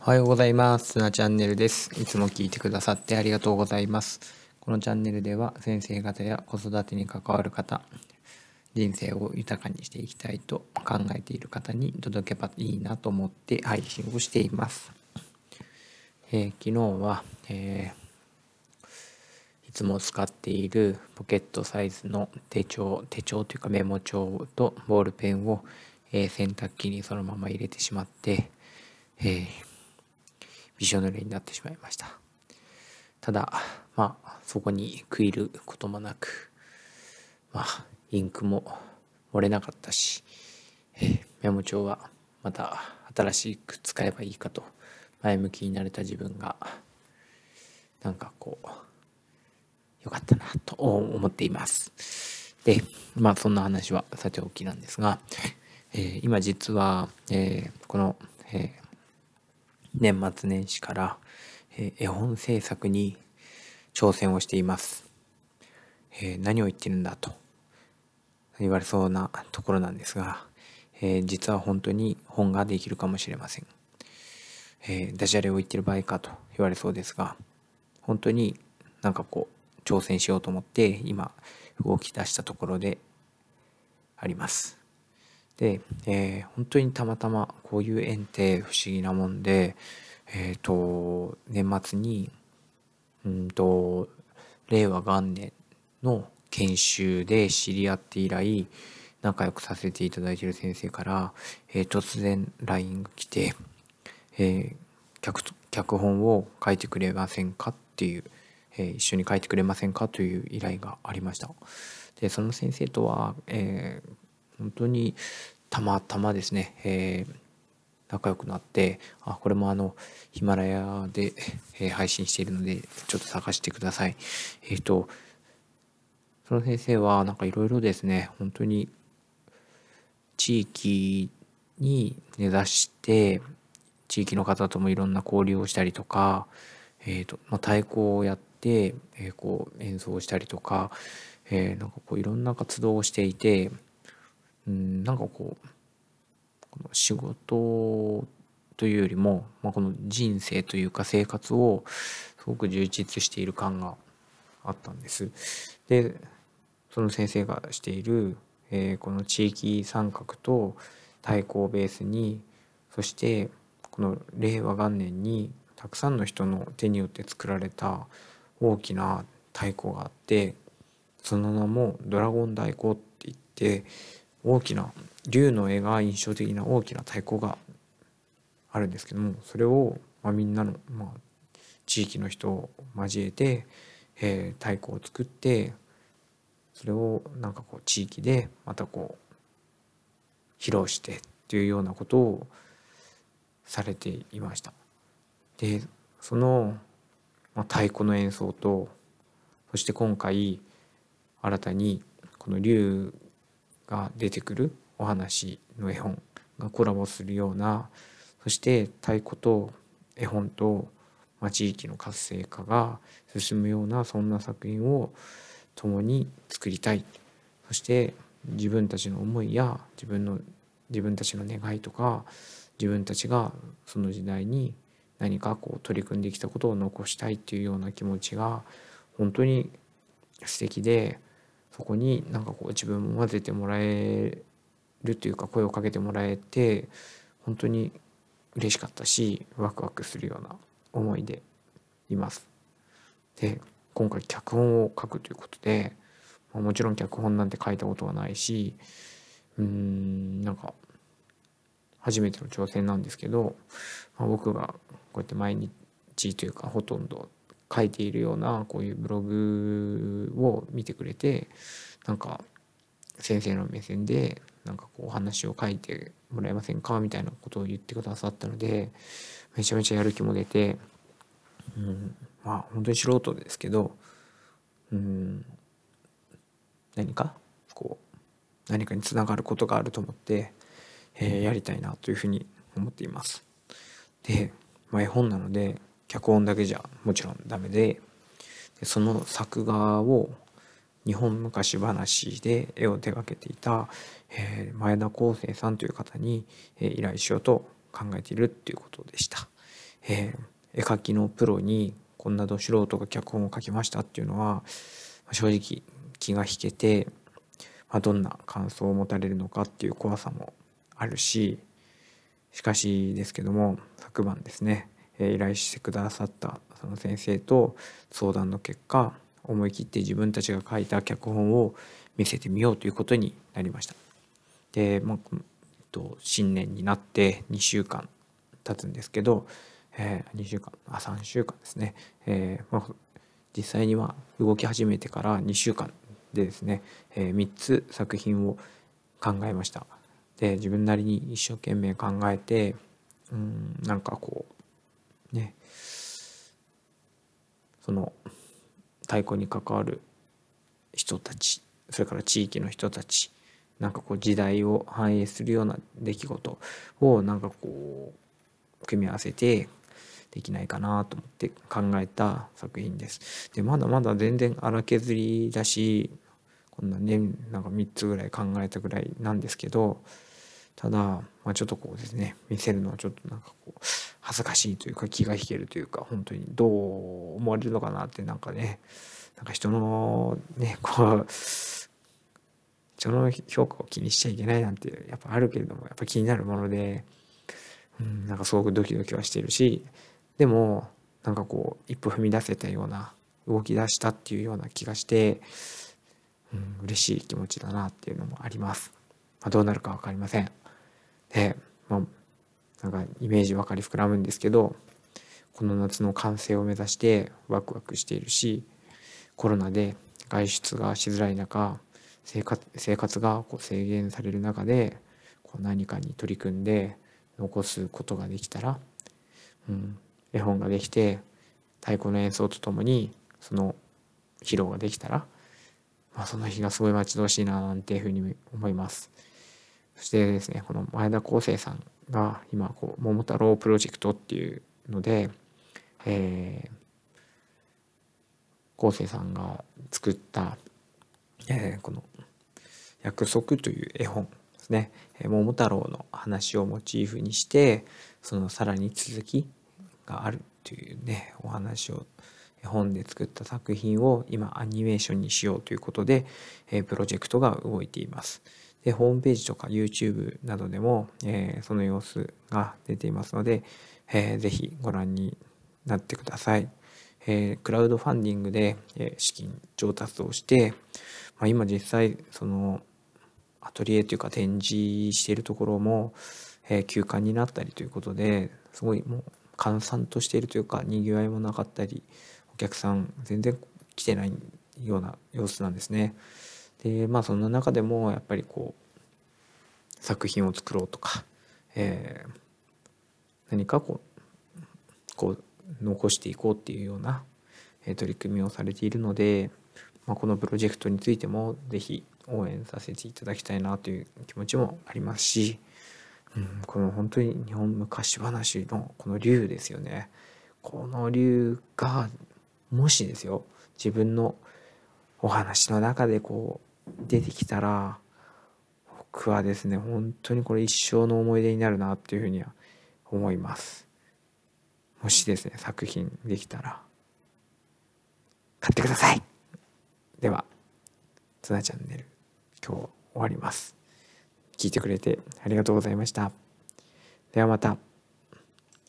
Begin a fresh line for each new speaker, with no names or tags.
おはようございます。なチャンネルです。いつも聞いてくださってありがとうございます。このチャンネルでは先生方や子育てに関わる方、人生を豊かにしていきたいと考えている方に届けばいいなと思って配信をしています。えー、昨日は、えー、いつも使っているポケットサイズの手帳、手帳というかメモ帳とボールペンを、えー、洗濯機にそのまま入れてしまって、えーびしょ濡れになってしまいました。ただ、まあ、そこに食いることもなく、まあ、インクも漏れなかったし、え、メモ帳はまた新しく使えばいいかと前向きになれた自分がなんかこうよかったなと思っています。でまあそんな話はさておきなんですが、えー、今実は、えー、この、えー年末年始から、絵本制作に挑戦をしています、えー、何を言ってるんだと。言われそうなところなんですが、えー、実は本当に本ができるかもしれません、えー、ダジャレを言ってる場合かと言われそうですが本当になんかこう挑戦しようと思って今動き出したところであります。で、えー、本当にたまたまこういう縁って不思議なもんで、え、ー、と、年末に、うんと、令和元年の研修で知り合って以来、仲良くさせていただいている先生から、えー、突然 LINE が来て、えー、脚脚本を書いてくれませんかっていう、えー、一緒に書いてくれませんかという依頼がありました。でその先生とは、えー、本当にたまたまですね、えー、仲良くなってあこれもあのヒマラヤで、えー、配信しているのでちょっと探してください。えっ、ー、とその先生はなんかいろいろですね本当に地域に根ざして地域の方ともいろんな交流をしたりとか、えーとまあ、太鼓をやって、えー、こう演奏したりとか、えー、なんかこういろんな活動をしていてうんなんかこうこの仕事というよりも、まあ、この人生というか生活をすごく充実している感があったんです。でその先生がしている、えー、この地域参画と太鼓をベースにそしてこの令和元年にたくさんの人の手によって作られた大きな太鼓があってその名もドラゴン太鼓って言って大きな竜の絵が印象的な大きな太鼓があるんですけどもそれを、まあ、みんなの、まあ、地域の人を交えて、えー、太鼓を作ってそれをなんかこう地域でまたこう披露してっていうようなことをされていました。でその、まあ、太鼓の演奏とそして今回新たにこの竜が出てくるお話の絵本がコラボするようなそして太鼓と絵本と、ま、地域の活性化が進むようなそんな作品を共に作りたい。そして自分たちの思いや自分の自分たちの願いとか自分たちがその時代に何かこう取り組んできたことを残したいっていうような気持ちが本当に素敵でそこになんかこう自分も混ぜてもらえるというか声をかけてもらえて本当に嬉しかったしワクワクするような思いでいます。で今回脚本を書くということで、まあ、もちろん脚本なんて書いたことはないしうーんなんか初めての挑戦なんですけど、まあ、僕がこうやって毎日というかほとんど書いているようなこういうブログを見てくれてなんか先生の目線でなんかこうお話を書いてもらえませんか？みたいなことを言ってくださったのでめちゃめちゃやる気も出て、うん、まあ本当に素人ですけど、うん、何かこう何かにつながることがあると思って、えー、やりたいなというふうに思っています。で、まあ、絵本なので脚本だけじゃもちろんダメででその作画を日本昔話で絵を手がけていた、えー、前田康生さんという方に、えー、依頼しようと考えているっていうことでした。えー、絵描きのプロにこんなど素人が脚本を書きましたっていうのは正直気が引けて、まあ、どんな感想を持たれるのかっていう怖さもあるししかしですけども昨晩ですね、依頼してくださったその先生と相談の結果思い切って自分たちが書いた脚本を見せてみようということになりました。で、まあ、と、新年になって2週間経つんですけど、えー、2週間あ3週間ですね、えーまあ、実際には動き始めてから2週間でですね、えー、3つ作品を考えましたで自分なりに一生懸命考えてうんなんかこうねその太鼓に関わる人たちそれから地域の人たちなんかこう時代を反映するような出来事をなんかこう組み合わせてできないかなと思って考えた作品です。でまだまだ全然荒削りだしこんなねなんか3つぐらい考えたぐらいなんですけどただ、まあ、ちょっとこうですね見せるのはちょっとなんかこう恥ずかしいというか気が引けるというか本当にどう思われるのかなってなんかねなんか人のねこう人の評価を気にしちゃいけないなんてやっぱあるけれどもやっぱ気になるもので、うん、なんかすごくドキドキはしてるしでもなんかこう一歩踏み出せたような動き出したっていうような気がして、うん、嬉しい気持ちだなっていうのもあります。まあ、どうなるか分かりません。で、まあ、なんかイメージ分かり膨らむんですけどこの夏の完成を目指してワクワクしているしコロナで外出がしづらい中生活生活がこう制限される中でこう何かに取り組んで残すことができたら、うん、絵本ができて太鼓の演奏とともにその披露ができたら、まあ、その日がすごい待ち遠しいななんていうふうに思います。そしてですねこの前田康生さんが今こう「桃太郎プロジェクト」っていうので、えー、生さんが作ったえー、この「約束」という絵本ですね「桃太郎」の話をモチーフにしてそのさらに続きがあるというねお話を絵本で作った作品を今アニメーションにしようということで、えー、プロジェクトが動いています。でホームページとか YouTube などでも、えー、その様子が出ていますので、えー、ぜひご覧になってください。えー、クラウドファンディングで、え資金調達をして、まあ、今実際そのアトリエというか展示しているところも、え、休館になったりということですごいもう閑散としているというかにぎわいもなかったりお客さん全然来てないような様子なんですね。でまあそんな中でもやっぱりこう作品を作ろうとか、えー、何かこうこう残していこうっていうような、えー、取り組みをされているので、まあ、このプロジェクトについても是非応援させていただきたいなという気持ちもありますし、うん、この本当に日本昔話のこの竜ですよね。この竜がもしですよ自分のお話の中でこう出てきたら僕はですね本当にこれ一生の思い出になるなっていうふうには思います。もしですね作品できたら買ってください。ではツナチャンネル今日終わります。聞いてくれてありがとうございました。ではまた。